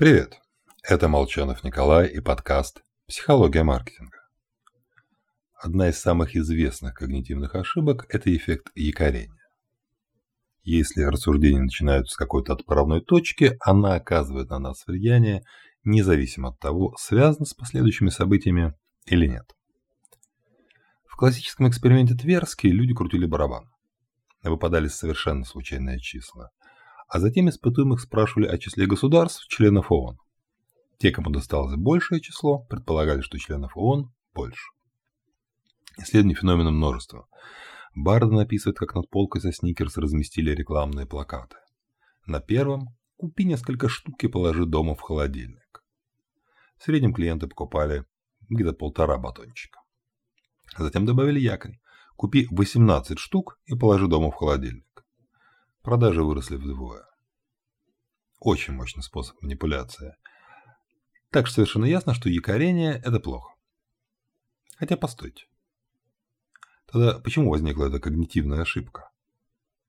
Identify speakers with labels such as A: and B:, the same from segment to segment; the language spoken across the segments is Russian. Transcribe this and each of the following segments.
A: Привет! Это Молчанов Николай и подкаст «Психология маркетинга». Одна из самых известных когнитивных ошибок – это эффект якорения. Если рассуждения начинаются с какой-то отправной точки, она оказывает на нас влияние, независимо от того, связано с последующими событиями или нет. В классическом эксперименте Тверски люди крутили барабан. Выпадали совершенно случайные числа а затем испытуемых спрашивали о числе государств, членов ООН. Те, кому досталось большее число, предполагали, что членов ООН больше. Исследование феномена множества. Барда написывает, как над полкой со Сникерс разместили рекламные плакаты. На первом «Купи несколько штук и положи дома в холодильник». В среднем клиенты покупали где-то полтора батончика. Затем добавили якорь. Купи 18 штук и положи дома в холодильник. Продажи выросли вдвое. Очень мощный способ манипуляции. Так что совершенно ясно, что якорение – это плохо. Хотя постойте. Тогда почему возникла эта когнитивная ошибка?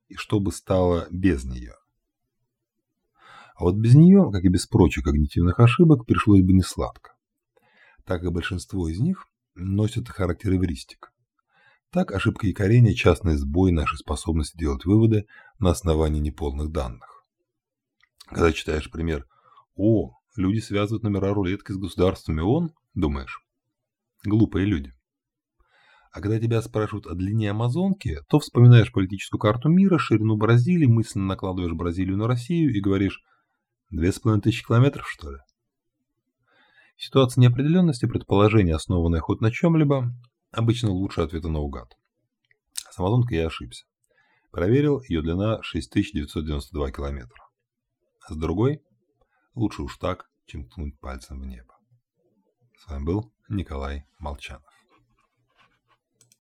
A: И что бы стало без нее? А вот без нее, как и без прочих когнитивных ошибок, пришлось бы не сладко. Так как большинство из них носят характер эвристик. Так, ошибка якорения – частный сбой нашей способности делать выводы на основании неполных данных. Когда читаешь пример «О, люди связывают номера рулетки с государствами ООН», думаешь «Глупые люди». А когда тебя спрашивают о длине Амазонки, то вспоминаешь политическую карту мира, ширину Бразилии, мысленно накладываешь Бразилию на Россию и говоришь «Две с половиной тысячи километров, что ли?» Ситуация неопределенности, предположение, основанное хоть на чем-либо, Обычно лучше ответа наугад. С Амазонкой я ошибся. Проверил, ее длина 6992 километра. А с другой, лучше уж так, чем ткнуть пальцем в небо. С вами был Николай Молчанов.